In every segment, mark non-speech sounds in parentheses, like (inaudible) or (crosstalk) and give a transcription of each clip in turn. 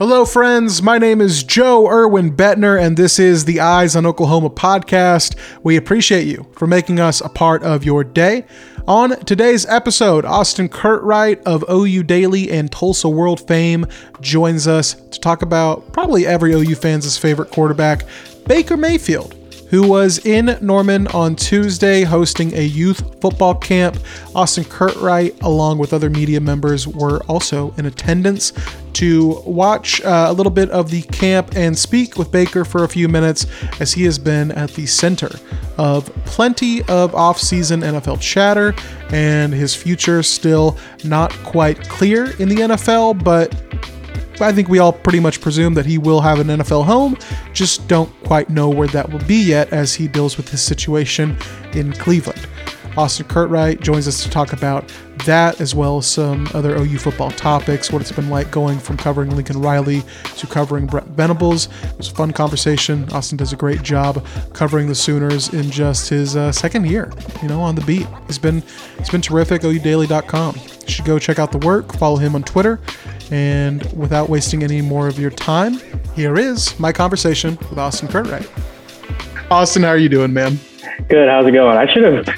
Hello, friends. My name is Joe Irwin Bettner, and this is the Eyes on Oklahoma podcast. We appreciate you for making us a part of your day. On today's episode, Austin Curtright of OU Daily and Tulsa World fame joins us to talk about probably every OU fan's favorite quarterback, Baker Mayfield who was in Norman on Tuesday hosting a youth football camp. Austin Curtright, along with other media members, were also in attendance to watch uh, a little bit of the camp and speak with Baker for a few minutes as he has been at the center of plenty of off-season NFL chatter and his future still not quite clear in the NFL, but I think we all pretty much presume that he will have an NFL home, just don't quite know where that will be yet as he deals with his situation in Cleveland. Austin Curtright joins us to talk about that as well as some other OU football topics, what it's been like going from covering Lincoln Riley to covering Brent Venables. It was a fun conversation. Austin does a great job covering the Sooners in just his uh, second year, you know, on the beat. He's been he's been terrific. OUDaily.com. You should go check out the work. Follow him on Twitter. And without wasting any more of your time, here is my conversation with Austin Curtright. Austin, how are you doing, man? Good. How's it going? I should have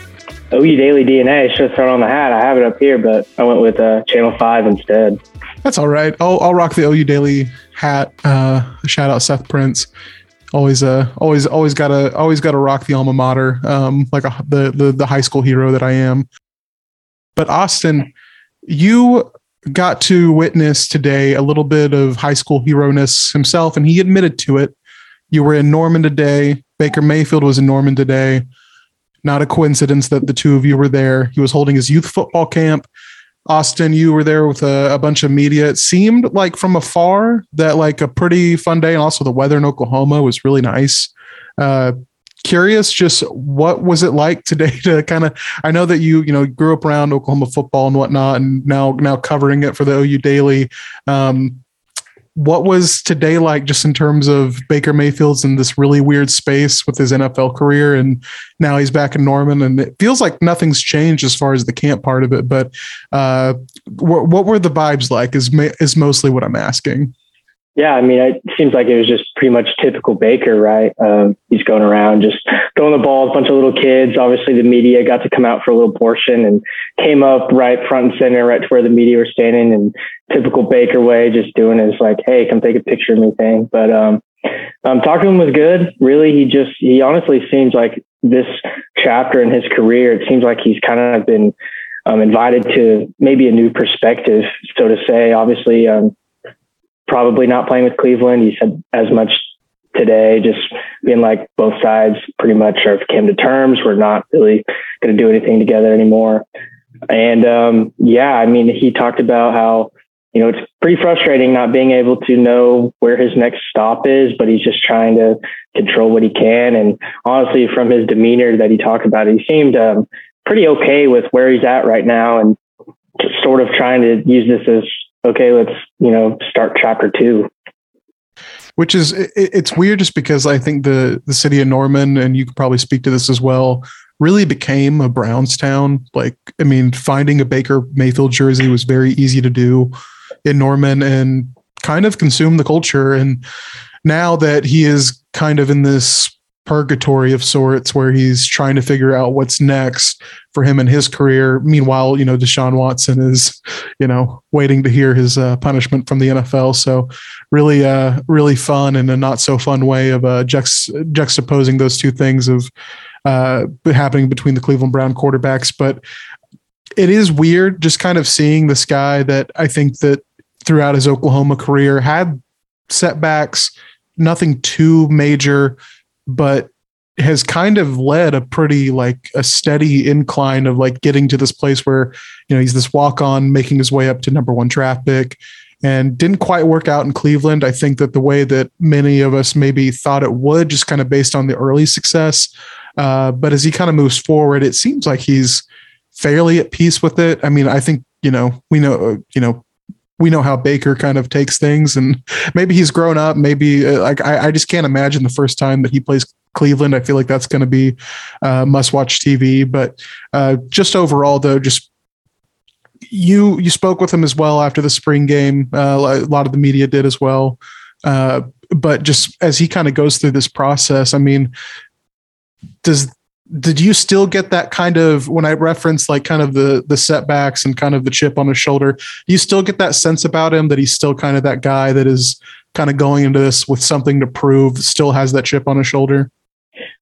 OU Daily DNA. Should have thrown on the hat. I have it up here, but I went with uh, Channel Five instead. That's all right. I'll, I'll rock the OU Daily hat. Uh, shout out Seth Prince. Always, uh, always, always gotta, always gotta rock the alma mater, um, like a, the, the the high school hero that I am. But Austin, you got to witness today a little bit of high school hero ness himself, and he admitted to it. You were in Norman today. Baker Mayfield was in Norman today. Not a coincidence that the two of you were there. He was holding his youth football camp. Austin, you were there with a, a, bunch of media. It seemed like from afar that like a pretty fun day, and also the weather in Oklahoma was really nice. Uh, curious just what was it like today (laughs) to kind of i know that you you know grew up around oklahoma football and whatnot and now now covering it for the ou daily. Um, what was today like just in terms of baker mayfield's in this really weird space with his nfl career and now he's back in norman? And it feels like nothing's changed as far as the camp part of it but uh, what, what were the vibes like is is mostly what i'm asking yeah, I mean, it seems like it was just pretty much typical Baker, right? Um, he's going around just throwing the ball, a bunch of little kids. Obviously, the media got to come out for a little portion and came up right front and center, right to where the media were standing. And typical Baker way, just doing his like, "Hey, come take a picture of me" thing. But um, um, talking to him was good. Really, he just he honestly seems like this chapter in his career. It seems like he's kind of been um, invited to maybe a new perspective, so to say. Obviously. Um, probably not playing with Cleveland. He said as much today, just being like both sides pretty much are came to terms. We're not really going to do anything together anymore. And um, yeah, I mean, he talked about how you know it's pretty frustrating not being able to know where his next stop is, but he's just trying to control what he can. And honestly, from his demeanor that he talked about, he seemed um, pretty okay with where he's at right now, and sort of trying to use this as okay, let's, you know, start chapter two. Which is, it's weird just because I think the, the city of Norman, and you could probably speak to this as well, really became a Brownstown. Like, I mean, finding a Baker Mayfield jersey was very easy to do in Norman and kind of consume the culture. And now that he is kind of in this purgatory of sorts where he's trying to figure out what's next for him in his career. Meanwhile, you know, Deshaun Watson is, you know, waiting to hear his uh, punishment from the NFL. So really, uh, really fun and a not so fun way of uh, juxt- juxtaposing those two things of uh, happening between the Cleveland Brown quarterbacks. But it is weird just kind of seeing this guy that I think that throughout his Oklahoma career had setbacks, nothing too major but has kind of led a pretty like a steady incline of like getting to this place where you know he's this walk on making his way up to number one draft pick and didn't quite work out in Cleveland. I think that the way that many of us maybe thought it would, just kind of based on the early success. Uh, but as he kind of moves forward, it seems like he's fairly at peace with it. I mean, I think you know we know you know we know how Baker kind of takes things, and maybe he's grown up. Maybe uh, like I, I just can't imagine the first time that he plays Cleveland. I feel like that's going to be uh, must watch TV. But uh, just overall, though, just you you spoke with him as well after the spring game. Uh, a lot of the media did as well. Uh, but just as he kind of goes through this process, I mean, does did you still get that kind of when I reference like kind of the the setbacks and kind of the chip on his shoulder? Do you still get that sense about him that he's still kind of that guy that is kind of going into this with something to prove, still has that chip on his shoulder?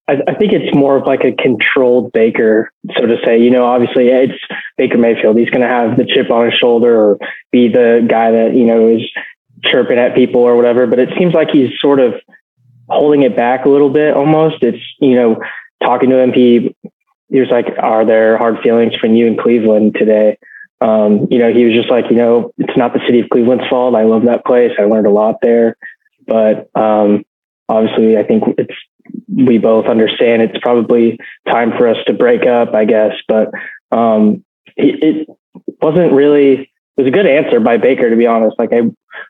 I, I think it's more of like a controlled Baker, so to say. You know, obviously it's Baker Mayfield. He's going to have the chip on his shoulder or be the guy that you know is chirping at people or whatever. But it seems like he's sort of holding it back a little bit. Almost, it's you know talking to him, he he was like, "Are there hard feelings from you in Cleveland today?" Um, you know, he was just like, you know, it's not the city of Cleveland's fault. I love that place. I learned a lot there, but um, obviously, I think it's we both understand it's probably time for us to break up, I guess. But um, it, it wasn't really. Was a good answer by Baker, to be honest. Like, I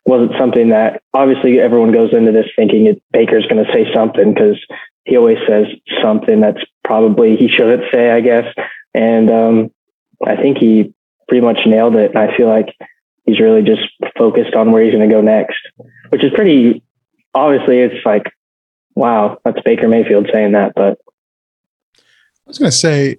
wasn't something that obviously everyone goes into this thinking Baker's going to say something because he always says something that's probably he shouldn't say, I guess. And um, I think he pretty much nailed it. And I feel like he's really just focused on where he's going to go next, which is pretty obviously it's like, wow, that's Baker Mayfield saying that. But I was going to say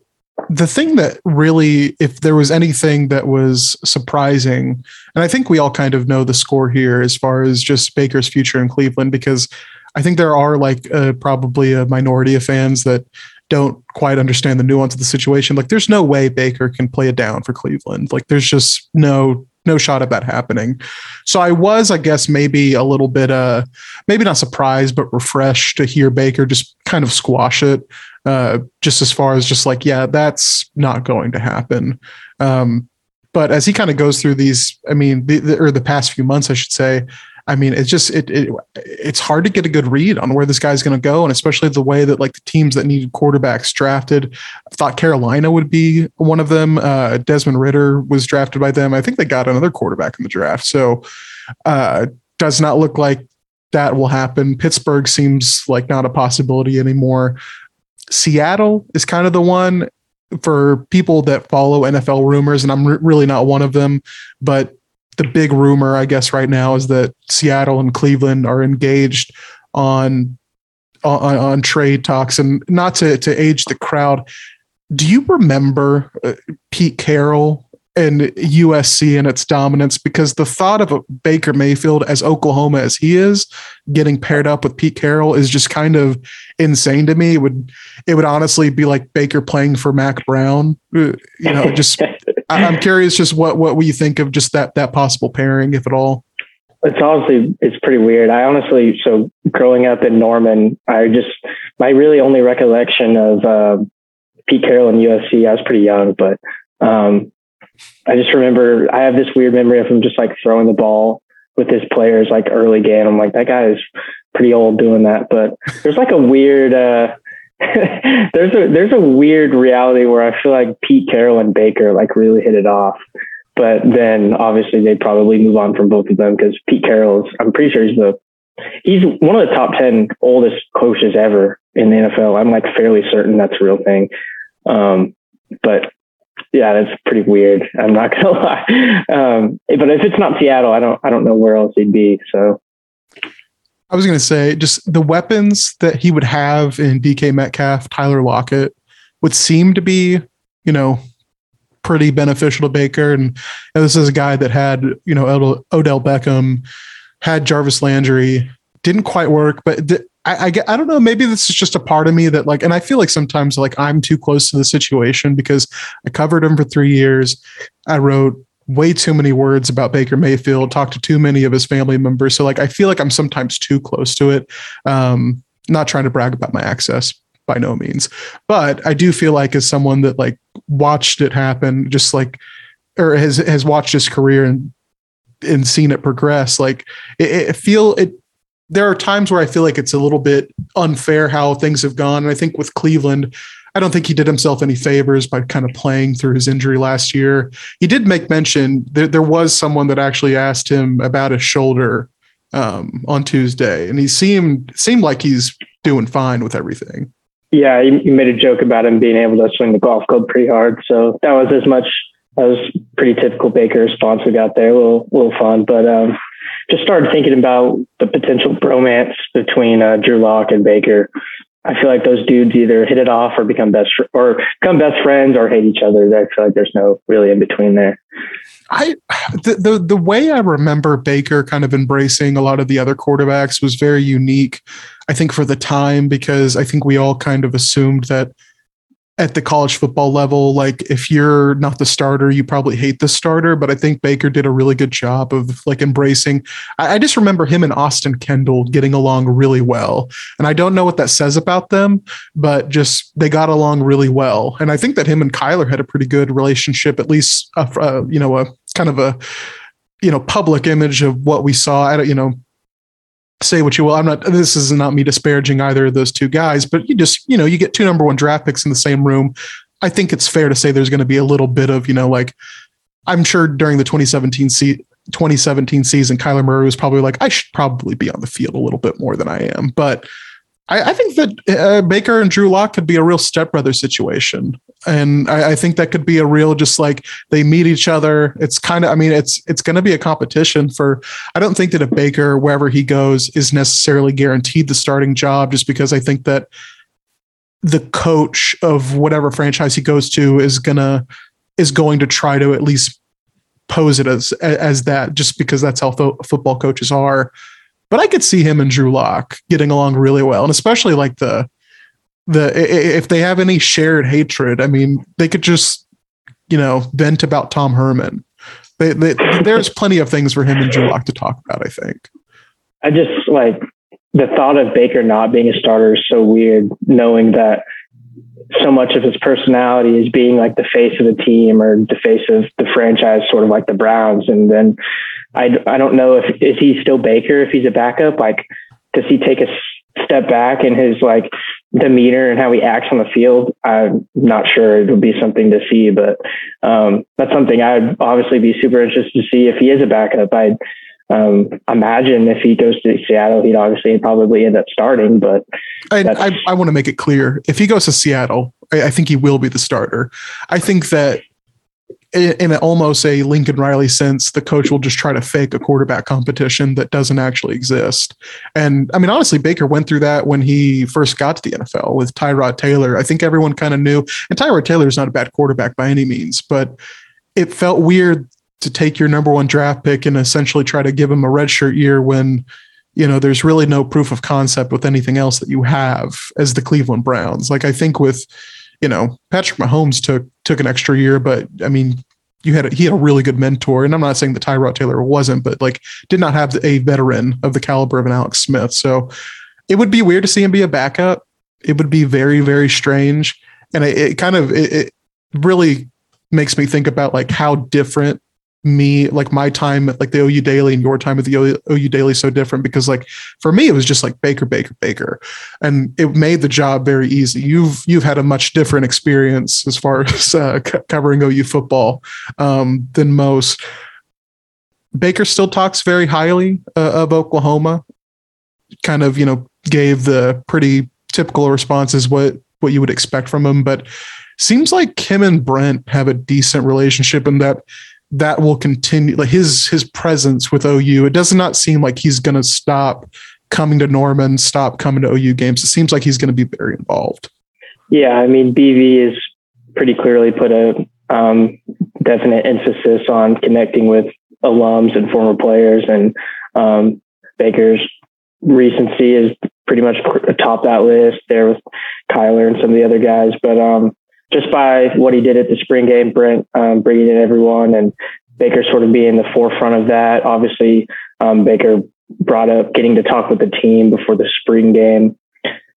the thing that really, if there was anything that was surprising, and I think we all kind of know the score here as far as just Baker's future in Cleveland, because I think there are like uh, probably a minority of fans that don't quite understand the nuance of the situation. Like, there's no way Baker can play it down for Cleveland. Like, there's just no no shot of that happening. So I was, I guess, maybe a little bit, uh, maybe not surprised, but refreshed to hear Baker just kind of squash it. Uh, just as far as just like, yeah, that's not going to happen. Um, but as he kind of goes through these, I mean, the, the, or the past few months, I should say, I mean, it's just it, it it's hard to get a good read on where this guy's going to go, and especially the way that like the teams that needed quarterbacks drafted. I thought Carolina would be one of them. Uh, Desmond Ridder was drafted by them. I think they got another quarterback in the draft, so uh, does not look like that will happen. Pittsburgh seems like not a possibility anymore. Seattle is kind of the one for people that follow NFL rumors, and I'm re- really not one of them, but the big rumor, I guess, right now is that Seattle and Cleveland are engaged on on, on trade talks. And not to to age the crowd, do you remember uh, Pete Carroll and USC and its dominance because the thought of a Baker Mayfield as Oklahoma as he is getting paired up with Pete Carroll is just kind of insane to me. It would it would honestly be like Baker playing for Mack Brown. Uh, you know, just (laughs) I'm curious just what what we think of just that that possible pairing, if at all. It's honestly it's pretty weird. I honestly so growing up in Norman, I just my really only recollection of uh, Pete Carroll and USC. I was pretty young, but um, I just remember I have this weird memory of him just like throwing the ball with his players like early game. I'm like, that guy is pretty old doing that. But there's like a weird uh (laughs) there's a there's a weird reality where I feel like Pete Carroll and Baker like really hit it off. But then obviously they'd probably move on from both of them because Pete Carroll's I'm pretty sure he's the he's one of the top ten oldest coaches ever in the NFL. I'm like fairly certain that's a real thing. Um, but yeah, that's pretty weird. I'm not (laughs) gonna lie. Um, but if it's not Seattle, I don't I don't know where else he'd be. So I was gonna say just the weapons that he would have in DK Metcalf, Tyler Lockett would seem to be, you know, pretty beneficial to Baker. And, and this is a guy that had, you know, Odell Beckham, had Jarvis Landry, didn't quite work, but th- I, I, I don't know. Maybe this is just a part of me that like, and I feel like sometimes like I'm too close to the situation because I covered him for three years. I wrote way too many words about Baker Mayfield, talked to too many of his family members. So like, I feel like I'm sometimes too close to it. Um, not trying to brag about my access by no means, but I do feel like as someone that like watched it happen, just like, or has has watched his career and and seen it progress, like it, it feel it there are times where I feel like it's a little bit unfair how things have gone. And I think with Cleveland, I don't think he did himself any favors by kind of playing through his injury last year. He did make mention that there was someone that actually asked him about his shoulder um, on Tuesday, and he seemed seemed like he's doing fine with everything. Yeah, he made a joke about him being able to swing the golf club pretty hard. So that was as much was pretty typical Baker response we got there. A little, little fun, but um, just started thinking about the potential bromance between uh, Drew Lock and Baker. I feel like those dudes either hit it off or become best or become best friends or hate each other. I feel like there's no really in between there. I the, the the way I remember Baker kind of embracing a lot of the other quarterbacks was very unique. I think for the time because I think we all kind of assumed that at the college football level, like if you're not the starter, you probably hate the starter. But I think Baker did a really good job of like embracing. I, I, just remember him and Austin Kendall getting along really well. And I don't know what that says about them, but just they got along really well. And I think that him and Kyler had a pretty good relationship, at least, uh, uh, you know, a kind of a, you know, public image of what we saw. I don't, you know, say what you will. I'm not, this is not me disparaging either of those two guys, but you just, you know, you get two number one draft picks in the same room. I think it's fair to say there's going to be a little bit of, you know, like I'm sure during the 2017 se- 2017 season, Kyler Murray was probably like, I should probably be on the field a little bit more than I am. But I, I think that uh, Baker and Drew Lock could be a real stepbrother situation and I, I, think that could be a real just like they meet each other. It's kind of i mean it's it's going to be a competition for i don't think that a baker wherever he goes is necessarily guaranteed the starting job just because i think that the coach of whatever franchise he goes to is gonna is going to try to at least pose it as as that just because that's how fo- football coaches are. But i could see him and drew lock getting along really well and especially like the the if they have any shared hatred, I mean, they could just you know vent about Tom Herman. They, they, there's plenty of things for him and Drew Lock to talk about. I think. I just like the thought of Baker not being a starter is so weird, knowing that so much of his personality is being like the face of the team or the face of the franchise, sort of like the Browns. And then I, I don't know if is he still Baker if he's a backup. Like, does he take a step back in his like demeanor and how he acts on the field, I'm not sure it would be something to see, but um, that's something I'd obviously be super interested to see if he is a backup. I'd um, imagine if he goes to Seattle, he'd obviously probably end up starting. But I, I, I want to make it clear: if he goes to Seattle, I, I think he will be the starter. I think that in almost a Lincoln Riley sense, the coach will just try to fake a quarterback competition that doesn't actually exist. And I mean, honestly, Baker went through that when he first got to the NFL with Tyrod Taylor. I think everyone kind of knew, and Tyrod Taylor is not a bad quarterback by any means, but it felt weird to take your number one draft pick and essentially try to give him a redshirt year when you know there's really no proof of concept with anything else that you have as the Cleveland Browns. Like I think with you know, Patrick Mahomes took took an extra year, but I mean, you had a, he had a really good mentor, and I'm not saying that Tyrod Taylor wasn't, but like did not have a veteran of the caliber of an Alex Smith. So it would be weird to see him be a backup. It would be very very strange, and it, it kind of it, it really makes me think about like how different me like my time at like the OU Daily and your time at the OU Daily so different because like for me it was just like Baker Baker Baker and it made the job very easy. You've you've had a much different experience as far (laughs) as uh, covering OU football um, than most. Baker still talks very highly uh, of Oklahoma. Kind of you know gave the pretty typical responses what what you would expect from him, but seems like Kim and Brent have a decent relationship and that that will continue like his his presence with OU. It does not seem like he's going to stop coming to Norman, stop coming to OU games. It seems like he's going to be very involved. Yeah, I mean BV is pretty clearly put a um, definite emphasis on connecting with alums and former players, and um, Baker's recency is pretty much atop that list there with Kyler and some of the other guys. But um, just by what he did at the spring game, Brent um, bringing in everyone and Baker sort of being the forefront of that. Obviously, um, Baker brought up getting to talk with the team before the spring game.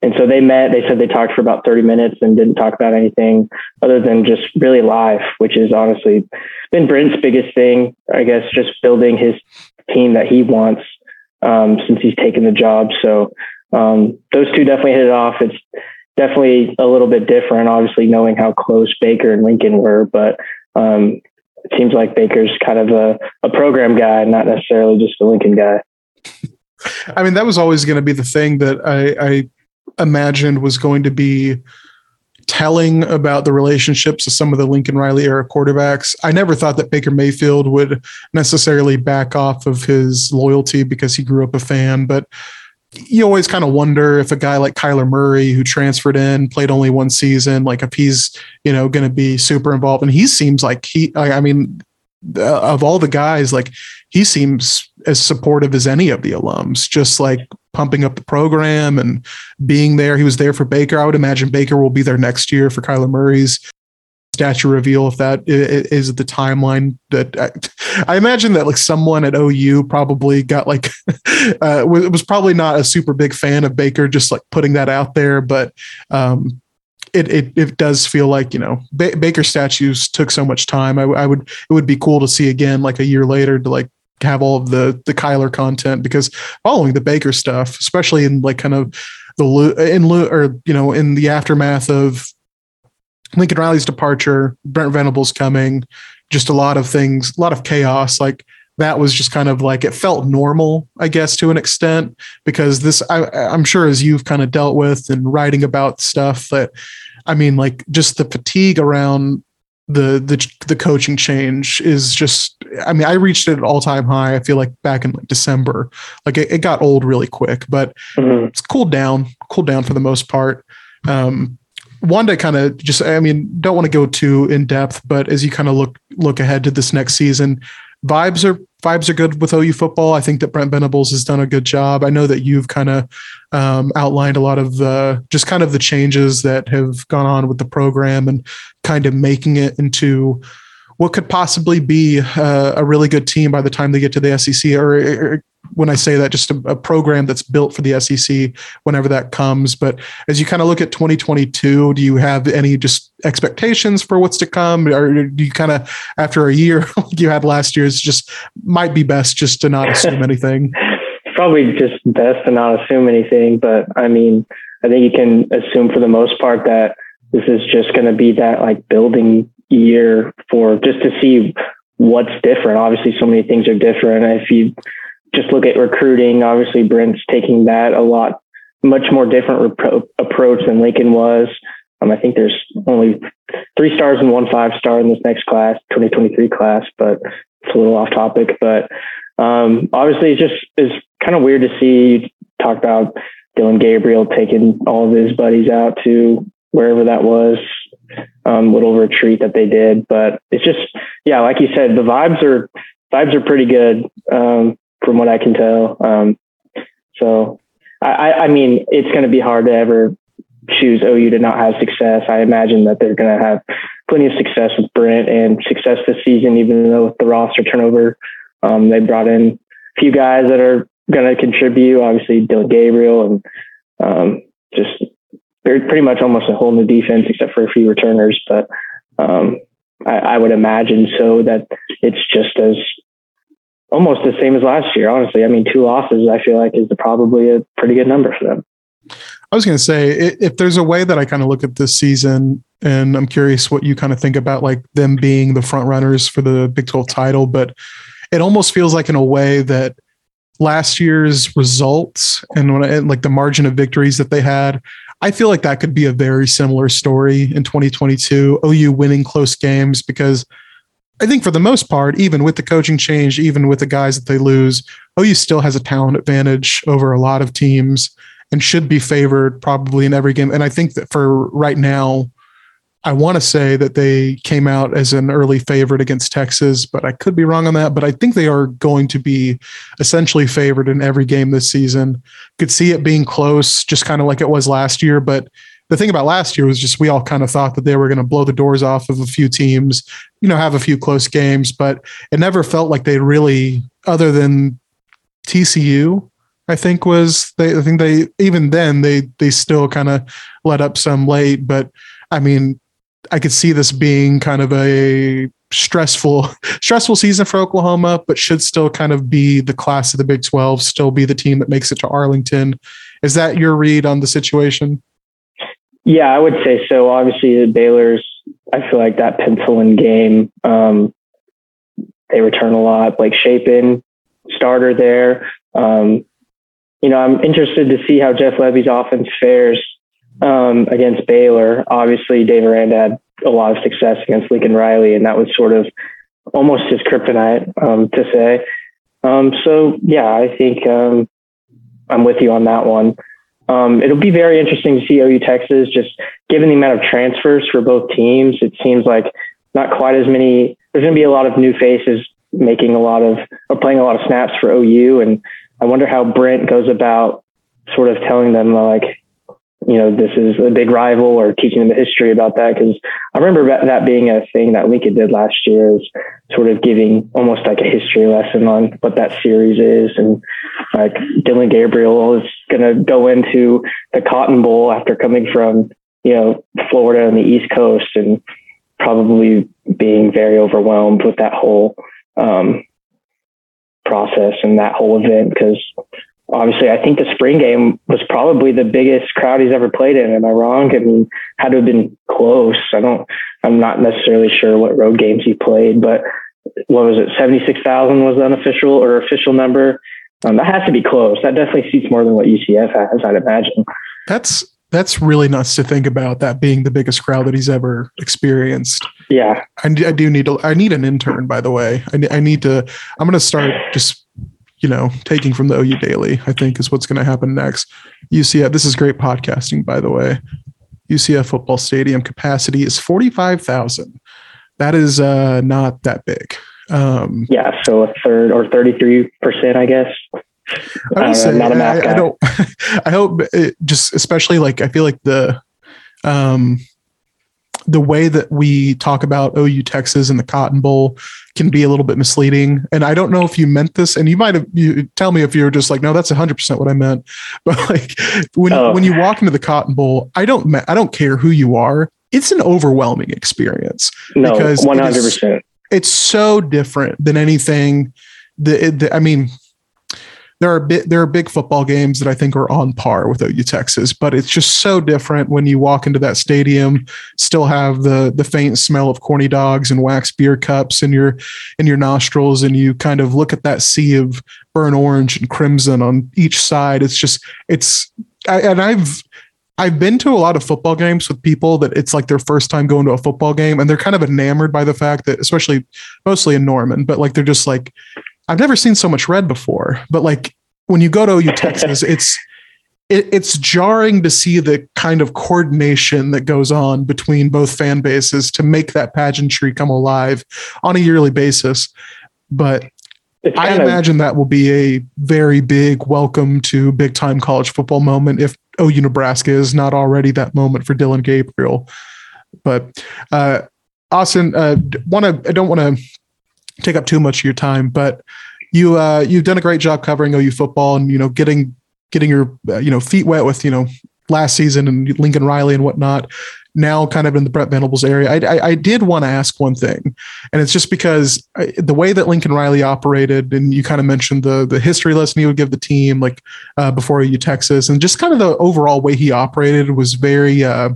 And so they met, they said they talked for about 30 minutes and didn't talk about anything other than just really life, which is honestly been Brent's biggest thing, I guess, just building his team that he wants um, since he's taken the job. So um, those two definitely hit it off. It's definitely a little bit different, obviously knowing how close Baker and Lincoln were, but um, it seems like Baker's kind of a, a program guy, not necessarily just a Lincoln guy. I mean, that was always going to be the thing that I, I imagined was going to be telling about the relationships of some of the Lincoln Riley era quarterbacks. I never thought that Baker Mayfield would necessarily back off of his loyalty because he grew up a fan, but you always kind of wonder if a guy like Kyler Murray, who transferred in, played only one season, like if he's, you know, going to be super involved. And he seems like he, I mean, uh, of all the guys, like he seems as supportive as any of the alums, just like pumping up the program and being there. He was there for Baker. I would imagine Baker will be there next year for Kyler Murray's statue reveal if that is the timeline that I, I, imagine that like someone at OU probably got like (laughs) uh, was probably not a super big fan of Baker just like putting that out there but um, it, it, it does feel like you know ba- Baker statues took so much time. I, I, would it would be cool to see again like a year later to like have all of the the Kyler content because following the Baker stuff, especially in like kind of the in or you know in the aftermath of Lincoln Riley's departure, Brent Venables coming, just a lot of things, a lot of chaos. Like that was just kind of like it felt normal, I guess, to an extent, because this I, I'm sure as you've kind of dealt with and writing about stuff that I mean, like just the fatigue around the the the coaching change is just i mean i reached it at all time high i feel like back in like december like it, it got old really quick but mm-hmm. it's cooled down cooled down for the most part um to kind of just i mean don't want to go too in depth but as you kind of look look ahead to this next season vibes are vibes are good with OU football. I think that Brent Venables has done a good job. I know that you've kind of um, outlined a lot of the just kind of the changes that have gone on with the program and kind of making it into what could possibly be uh, a really good team by the time they get to the SEC or, or when I say that, just a, a, program that's built for the SEC whenever that comes. But as you kind of look at 2022, do you have any just expectations for what's to come? Or do you kind of, after a year (laughs) like you had last year, it's just might be best just to not assume (laughs) anything? Probably just best to not assume anything. But I mean, I think you can assume for the most part that this is just going to be that like building year for just to see what's different. Obviously, so many things are different. If you just look at recruiting, obviously Brent's taking that a lot much more different repro- approach than Lincoln was. Um, I think there's only three stars and one five star in this next class, 2023 class, but it's a little off topic. But um, obviously, it just is kind of weird to see You talk about Dillon Gabriel taking all of his buddies out to wherever that was, um, little retreat that they did. But it's just, yeah, like you said, the vibes are vibes are pretty good. Um, from what I can tell. Um, so, I, I mean, it's going to be hard to ever choose OU to not have success. I imagine that they're going to have plenty of success with Brent and success this season, even though with the roster turnover, um, they brought in a few guys that are going to contribute. Obviously, Dillon Gabriel and um, just pretty much almost a whole new defense except for a few returners. But um, I, I, would imagine so that it's just as almost the same as last year. Honestly, I mean, two losses I feel like is probably a pretty good number for them. I was going to say if there's a way that I kind of look at this season, and I'm curious what you kind of think about like them being the front runners for the Big 12 title, but it almost feels like in a way that last year's results and when I, like the margin of victories that they had, I feel like that could be a very similar story in 2022. OU winning close games because I think for the most part, even with the coaching change, even with the guys that they lose, OU still has a talent advantage over a lot of teams and should be favored probably in every game. And I think that for right now, I want to say that they came out as an early favorite against Texas, but I could be wrong on that. But I think they are going to be essentially favored in every game this season. Could see it being close, just kind of like it was last year, but the thing about last year was just we all kind of thought that they were going to blow the doors off of a few teams, you know, have a few close games, but it never felt like they really, other than TCU, I think was they. I think they even then they they still kind of let up some late, but I mean, I could see this being kind of a stressful (laughs) stressful season for Oklahoma, but should still kind of be the class of the Big 12, still be the team that makes it to Arlington. Is that your read on the situation? Yeah, I would say so. Obviously, the Baylor's, I feel like that pencil in game, um, they return a lot. Blake Shapen, starter there. Um, you know, I'm interested to see how Jeff Lebby's offense fares um, against Baylor. Obviously, Dave Aranda had a lot of success against Lincoln Riley, and that was sort of almost his kryptonite um, to say. Um, so yeah, I think um, I'm with you on that one. Um, it'll be very interesting to see OU Texas, just given the amount of transfers for both teams. It seems like not quite as many. There's going to be a lot of new faces making a lot of or playing a lot of snaps for OU, and I wonder how Brent goes about sort of telling them like, you know, this is a big rival or teaching them the history about that. Cause I remember that being a thing that Lincoln did last year is sort of giving almost like a history lesson on what that series is. And like Dillon Gabriel is going to go into the Cotton Bowl after coming from, you know, Florida and the East Coast and probably being very overwhelmed with that whole, um, process and that whole event because obviously I think the spring game was probably the biggest crowd he's ever played in. Am I wrong? I mean, had to have been close. I don't, I'm not necessarily sure what road games he played, but what was it? 76,000 was the unofficial or official number. Um, that has to be close. That definitely seats more than what UCF has, I'd imagine. That's, that's really nuts to think about that being the biggest crowd that he's ever experienced. Yeah. I, I do need to, I need an intern, by the way. I, I need to, I'm going to start just you know, taking from the OU Daily, I think is what's going to happen next. UCF, this is great podcasting, by the way. UCF football stadium capacity is 45,000. That is uh, not that big. Um, yeah, so a third or 33%, I guess. I, would say, I, I, don't, (laughs) I hope it just, especially like, I feel like the, um, the way that we talk about OU Texas and the Cotton Bowl can be a little bit misleading. And I don't know if you meant this, and you might have you tell me if you're just like, no, that's hundred percent what I meant. (laughs) But like when oh. when you walk into the Cotton Bowl, I don't I don't care who you are. It's an overwhelming experience. No, one hundred percent. It's so different than anything. The, the I mean, there are bit there are big football games that I think are on par with OU Texas, but it's just so different when you walk into that stadium, still have the the faint smell of corny dogs and wax beer cups in your in your nostrils, and you kind of look at that sea of burnt orange and crimson on each side. It's just it's I, and I've I've been to a lot of football games with people that it's like their first time going to a football game, and they're kind of enamored by the fact that, especially mostly in Norman, but like they're just like I've never seen so much red before, but like when you go to OU Texas, (laughs) it's it, it's jarring to see the kind of coordination that goes on between both fan bases to make that pageantry come alive on a yearly basis. But I imagine of, that will be a very big welcome to big time college football moment if OU Nebraska is not already that moment for Dillon Gabriel. But uh, Austin, uh, want to I don't want to take up too much of your time, but you uh, you've done a great job covering OU football and you know getting getting your uh, you know feet wet with you know last season and Lincoln Riley and whatnot. Now, kind of in the Brent Venables area, I, I, I did want to ask one thing, and it's just because I, the way that Lincoln Riley operated, and you kind of mentioned the the history lesson he would give the team, like uh, before OU Texas, and just kind of the overall way he operated was very uh,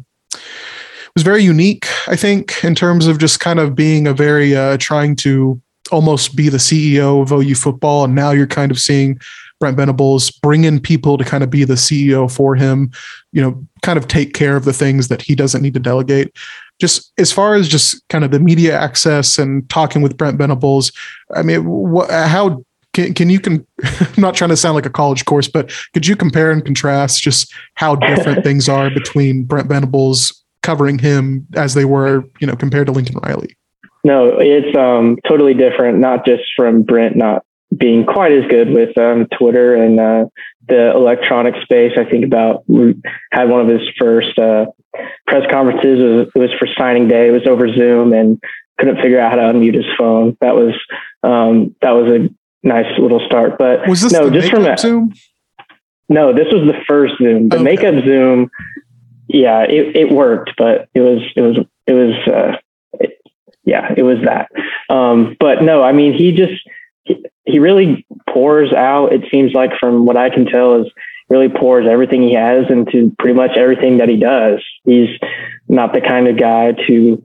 was very unique. I think in terms of just kind of being a very uh, trying to almost be the CEO of OU football. And now you're kind of seeing Brent Venables bring in people to kind of be the CEO for him, you know, kind of take care of the things that he doesn't need to delegate. Just as far as just kind of the media access and talking with Brent Venables, I mean, what, how can, can you can (laughs) I'm not trying to sound like a college course, but could you compare and contrast just how different (laughs) things are between Brent Venables covering him as they were, you know, compared to Lincoln Riley? No, it's um, totally different, not just from Brent not being quite as good with um, Twitter and uh, the electronic space. I think about had one of his first uh, press conferences. It was, it was, for signing day. It was over Zoom and couldn't figure out how to unmute his phone. That was um, that was a nice little start. But was this no, just from that Zoom? No, this was the first Zoom. The okay. makeup Zoom. Yeah, it, it worked, but it was it was it was uh, yeah, it was that. Um, but no, I mean, he just, he, he really pours out, it seems like from what I can tell is really pours everything he has into pretty much everything that he does. He's not the kind of guy to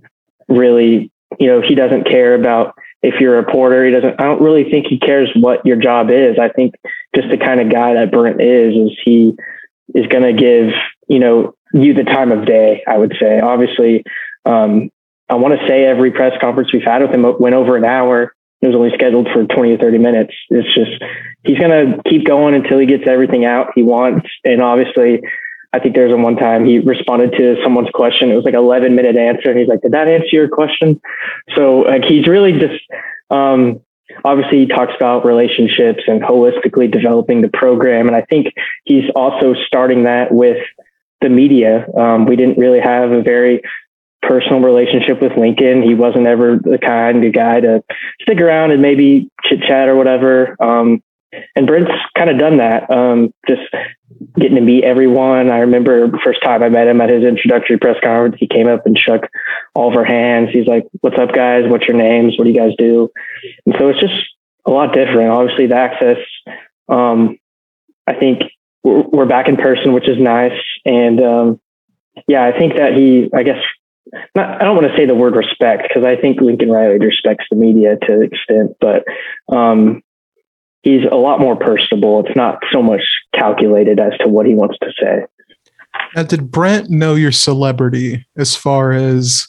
really, you know, he doesn't care about if you're a reporter. He doesn't, I don't really think he cares what your job is. I think just the kind of guy that Brent is, is he is going to give, you know, you the time of day. I would say, obviously, um, I want to say every press conference we've had with him went over an hour. It was only scheduled for 20 or 30 minutes. It's just, he's going to keep going until he gets everything out he wants. And obviously, I think there's one time he responded to someone's question. It was like 11 minute answer. And he's like, did that answer your question? So like, he's really just, um, obviously he talks about relationships and holistically developing the program. And I think he's also starting that with the media. Um, we didn't really have a very personal relationship with Lincoln. He wasn't ever the kind of guy to stick around and maybe chit chat or whatever. Um, and Brent's kind of done that. Um, just getting to meet everyone. I remember first time I met him at his introductory press conference, he came up and shook all of our hands. He's like, what's up guys? What's your names? What do you guys do? And so it's just a lot different. Obviously the access, um, I think we're, we're, back in person, which is nice. And, um, yeah, I think that he, I guess, not, I don't want to say the word respect because I think Lincoln Riley respects the media to an extent, but, um, he's a lot more personable. It's not so much calculated as to what he wants to say. Now, did Brent know your celebrity as far as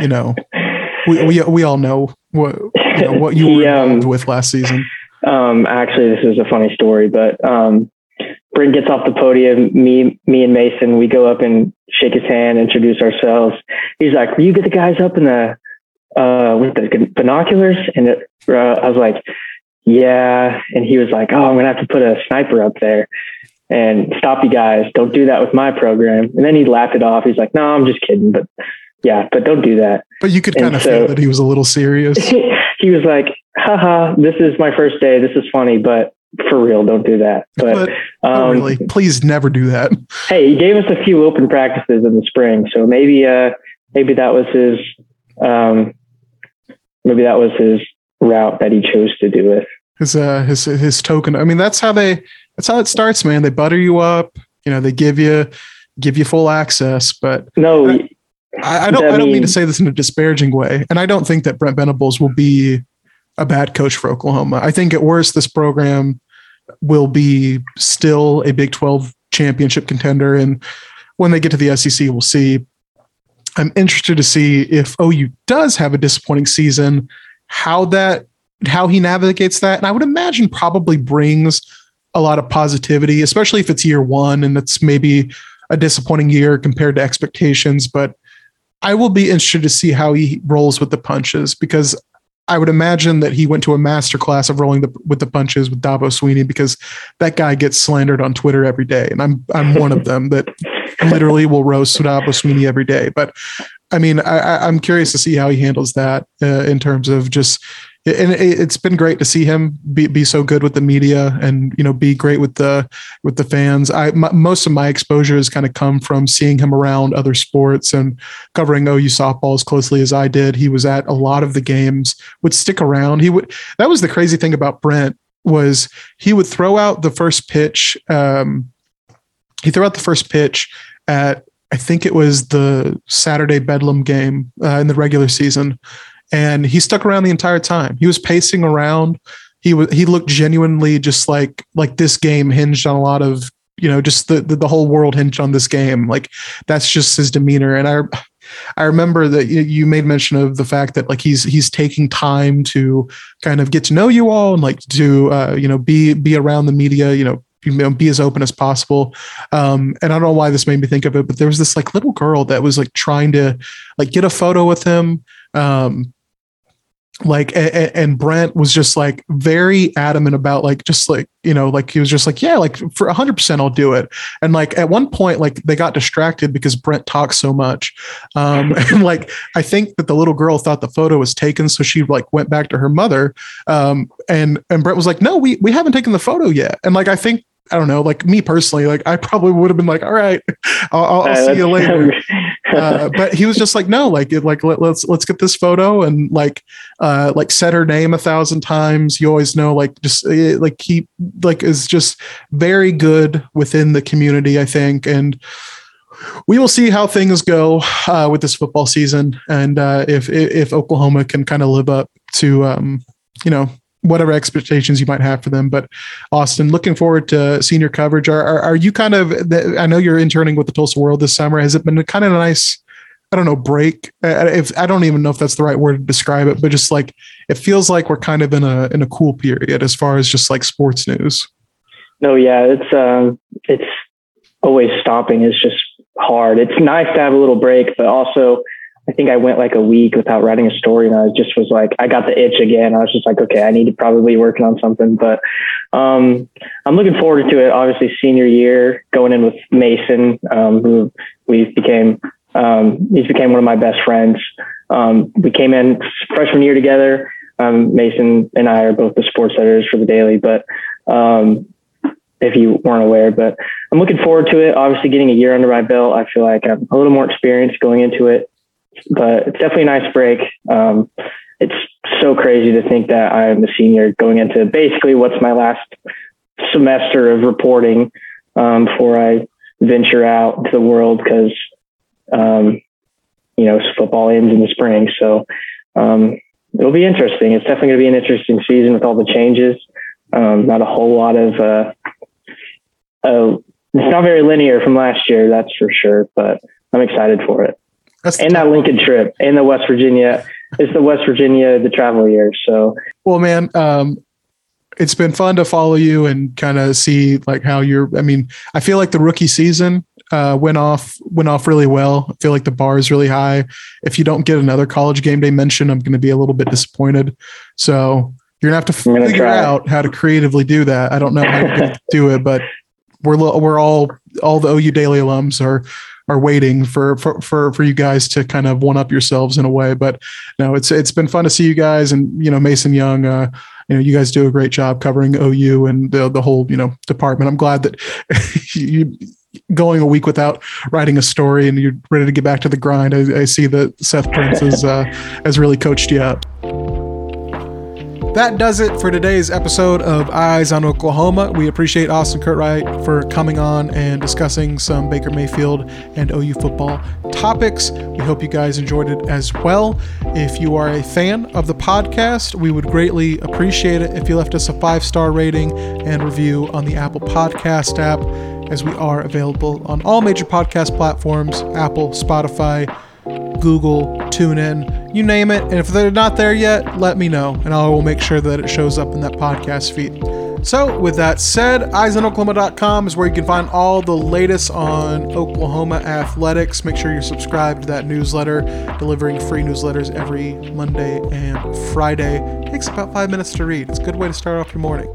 you know? (laughs) we, we we all know what you know, what you were um, with last season. Um, actually, this is a funny story, but um, Brent gets off the podium. Me, me and Mason, we go up and shake his hand, introduce ourselves. He's like, "Will you get the guys up in the uh, with the binoculars?" And it, uh, I was like, yeah. And he was like, oh, I'm going to have to put a sniper up there and stop you guys. Don't do that with my program. And then he laughed it off. He's like, no, I'm just kidding. But yeah, but don't do that. But you could kind of so, feel that he was a little serious. (laughs) he was like, haha, this is my first day. This is funny, but for real, don't do that. But, but um, really, please never do that. (laughs) Hey, he gave us a few open practices in the spring. So maybe, uh, maybe that was his, um, maybe that was his route that he chose to do it. His uh his his token. I mean, that's how they that's how it starts, man. They butter you up. You know, they give you give you full access. But no, I, I, I don't. I, I don't mean to say this in a disparaging way, and I don't think that Brent Venables will be a bad coach for Oklahoma. I think at worst, this program will be still a Big Twelve championship contender, and when they get to the SEC, we'll see. I'm interested to see if OU does have a disappointing season how that how he navigates that. And i would imagine probably brings a lot of positivity especially if it's year one and it's maybe a disappointing year compared to expectations. But i will be interested to see how he rolls with the punches because i would imagine that he went to a master class of rolling the, with the punches with dabo Swinney because that guy gets slandered on twitter every day and i'm i'm one of them that (laughs) literally will roast dabo Swinney every day but I mean, I, am curious to see how he handles that uh, in terms of just. And it's been great to see him be, be so good with the media and you know be great with the with the fans. I most of my exposure has kind of come from seeing him around other sports and covering OU softball as closely as I did. He was at a lot of the games, would stick around. He would. That was the crazy thing about Brent was he would throw out the first pitch. Um, he threw out the first pitch at I think it was the Saturday Bedlam game uh, in the regular season, and he stuck around the entire time. He was pacing around. He was he looked genuinely just like like this game hinged on a lot of you know just the, the, the whole world hinged on this game. Like that's just his demeanor. And I I remember that you made mention of the fact that like he's he's taking time to kind of get to know you all and like to uh, you know be be around the media. You know you know, be as open as possible. Um, and I don't know why this made me think of it, but there was this like little girl that was like trying to like get a photo with him. Um, like and, Brent was just like very adamant about like just like you know like he was just like yeah like for 100% I'll do it. And like at one point like they got distracted because Brent talks so much. Um (laughs) and like I think that the little girl thought the photo was taken so she like went back to her mother. Um and and Brent was like no we we haven't taken the photo yet. And like I think I don't know, like me personally, like I probably would have been like, all right, (laughs) I'll, I'll, I'll see you later. (laughs) uh, but he was just like, no, like, it, like let, us let's, let's get this photo and like, uh, like said her name a thousand times. You always know, like, just eh, like he like is just very good within the community, I think, and we will see how things go uh, with this football season, and uh, if if Oklahoma can kind of live up to um, you know whatever expectations you might have for them. But Austin, looking forward to senior coverage. Are, are, are you kind of, I know you're interning with the Tulsa World this summer. Has it been kind of a nice, I don't know, break? If I don't even know if that's the right word to describe it, but just like, it feels like we're kind of in a, in a cool period as far as just like sports news. No, yeah, it's, um, it's always stopping is just hard. It's nice to have a little break, but also I think I went like a week without writing a story and I just was like, I got the itch again. I was just like, okay, I need to probably working on something, but, um, I'm looking forward to it. Obviously senior year going in with Mason, um, who we became, um, he's became one of my best friends. Um, we came in freshman year together. Um, Mason and I are both the sports editors for the Daily, but, um, if you weren't aware, but I'm looking forward to it. Obviously getting a year under my belt. I feel like I'm a little more experienced going into it but it's definitely a nice break. Um, it's so crazy to think that I'm a senior going into basically what's my last semester of reporting um, before I venture out into the world because, um, you know, football ends in the spring. So um, it'll be interesting. It's definitely going to be an interesting season with all the changes. Um, not a whole lot of, uh, uh, it's not very linear from last year, that's for sure, but I'm excited for it. That's and that Lincoln trip and the West Virginia. It's the West Virginia the travel year. So well, man, um, it's been fun to follow you and kind of see like how you're. I mean, I feel like the rookie season uh, went off went off really well. I feel like the bar is really high. If you don't get another college game day mention, I'm going to be a little bit disappointed. So you're gonna have to figure out how to creatively do that. I don't know how to (laughs) do it, but we're we're all all the OU Daily alums are are waiting for for for, for you guys to kind of one up yourselves in a way. But no, it's it's been fun to see you guys and you know Mason Young. Uh, you know, you guys do a great job covering OU and the the whole you know department. I'm glad that (laughs) you going a week without writing a story and you're ready to get back to the grind. I, I see that Seth Prince has uh, has really coached you up. That does it for today's episode of Eyes on Oklahoma. We appreciate Austin Curtright for coming on and discussing some Baker Mayfield and OU football topics. We hope you guys enjoyed it as well. If you are a fan of the podcast, we would greatly appreciate it if you left us a five star rating and review on the Apple Podcast app, as we are available on all major podcast platforms Apple, Spotify, Google, TuneIn, you name it. And if they're not there yet, let me know, and I will make sure that it shows up in that podcast feed. So, with that said, EyesOnOklahoma.com is where you can find all the latest on Oklahoma athletics. Make sure you're subscribed to that newsletter, delivering free newsletters every Monday and Friday. It takes about five minutes to read. It's a good way to start off your morning.